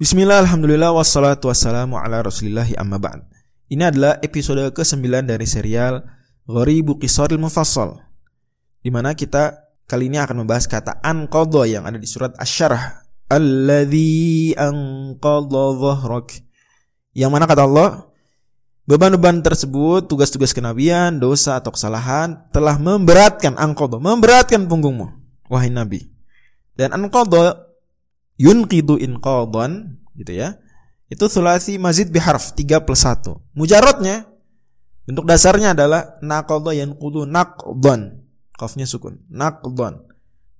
Bismillah, Alhamdulillah, wassalatu wassalamu ala rasulillahi amma ba'd. Ini adalah episode ke-9 dari serial Ghoribu Qisaril Mufassal. Di mana kita kali ini akan membahas kata anqadha yang ada di surat Asy-Syarah. Alladzi anqadha dhahrak. Yang mana kata Allah, beban-beban tersebut, tugas-tugas kenabian, dosa atau kesalahan telah memberatkan anqadha, memberatkan punggungmu, wahai Nabi. Dan anqadha yunqidu inqadan gitu ya. Itu sulasi mazid biharf 3 plus 1. Mujarotnya bentuk dasarnya adalah naqadha yanqudu naqdan. Qafnya sukun. Naqdan.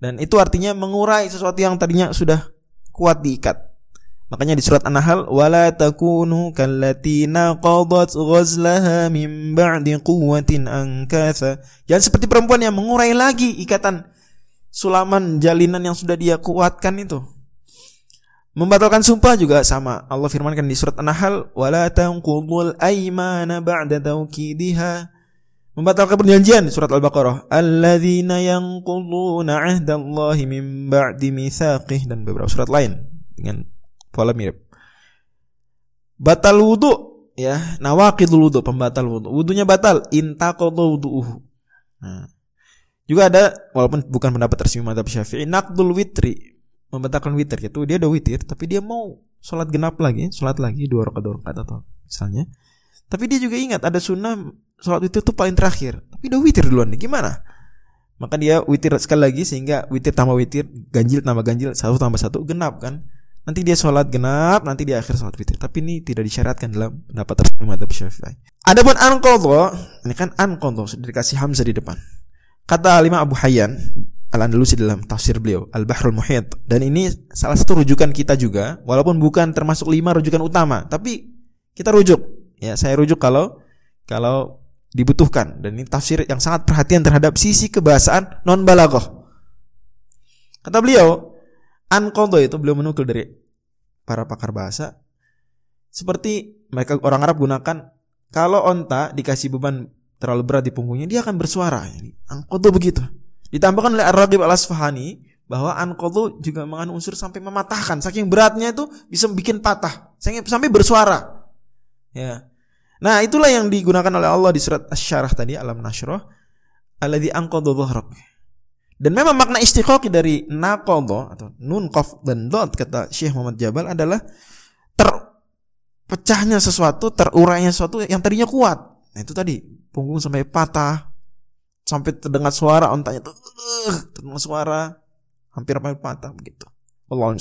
Dan itu artinya mengurai sesuatu yang tadinya sudah kuat diikat. Makanya di surat An-Nahl wala takunu kallati naqadat ghazlaha min ba'di quwwatin ankatha. Jangan seperti perempuan yang mengurai lagi ikatan sulaman jalinan yang sudah dia kuatkan itu. Membatalkan sumpah juga sama. Allah firmankan di surat An-Nahl, "Wala tanqudul aymana ba'da tawkidiha." Membatalkan perjanjian surat Al-Baqarah, "Alladzina yanquduna 'ahdallahi min ba'di mitsaqih" dan beberapa surat lain dengan pola mirip. Batal wudu ya, nawaqidul wudu, pembatal wudu. Wudunya batal, intaqadha wudu'uhu. Nah. Juga ada walaupun bukan pendapat resmi madzhab Syafi'i, naqdul witri, membatalkan witir itu dia udah witir tapi dia mau sholat genap lagi sholat lagi dua rakaat dua rakaat atau misalnya. Tapi dia juga ingat ada sunnah sholat witir itu paling terakhir tapi udah witir duluan nih gimana? Maka dia witir sekali lagi sehingga witir tambah witir ganjil tambah ganjil satu tambah satu genap kan? Nanti dia sholat genap nanti di akhir sholat witir. Tapi ini tidak disyaratkan dalam pendapat resmi madzhab syafi'i. Adapun anqadha ini kan anqadha dikasih hamzah di depan. Kata lima Abu Hayyan Al-Andalusi dalam tafsir beliau Al-Bahrul Muhit. Dan ini salah satu rujukan kita juga walaupun bukan termasuk lima rujukan utama tapi kita rujuk. Ya saya rujuk kalau kalau dibutuhkan. Dan ini tafsir yang sangat perhatian terhadap sisi kebahasaan non balaghah kata beliau anqadha itu beliau menukil dari para pakar bahasa seperti mereka orang Arab gunakan kalau onta dikasih beban terlalu berat di punggungnya dia akan bersuara. Ini begitu Ditambahkan oleh Ar-Raghib Al-Asfahani bahwa anqadhu juga mengandung unsur sampai mematahkan. Saking beratnya itu bisa bikin patah, sampai bersuara. Ya. Nah, itulah yang digunakan oleh Allah di surat Asy-Syarah tadi Alam Nashrah alladzi anqadha dhahrak. Dan memang makna istiqaqi dari naqadha atau nun qaf dan dot kata Syekh Muhammad Jabal adalah terpecahnya sesuatu, terurainya sesuatu yang tadinya kuat. Nah, itu tadi punggung sampai patah, sampai terdengar suara ontanya tuh uh, terdengar suara hampir sampai patah begitu. Allah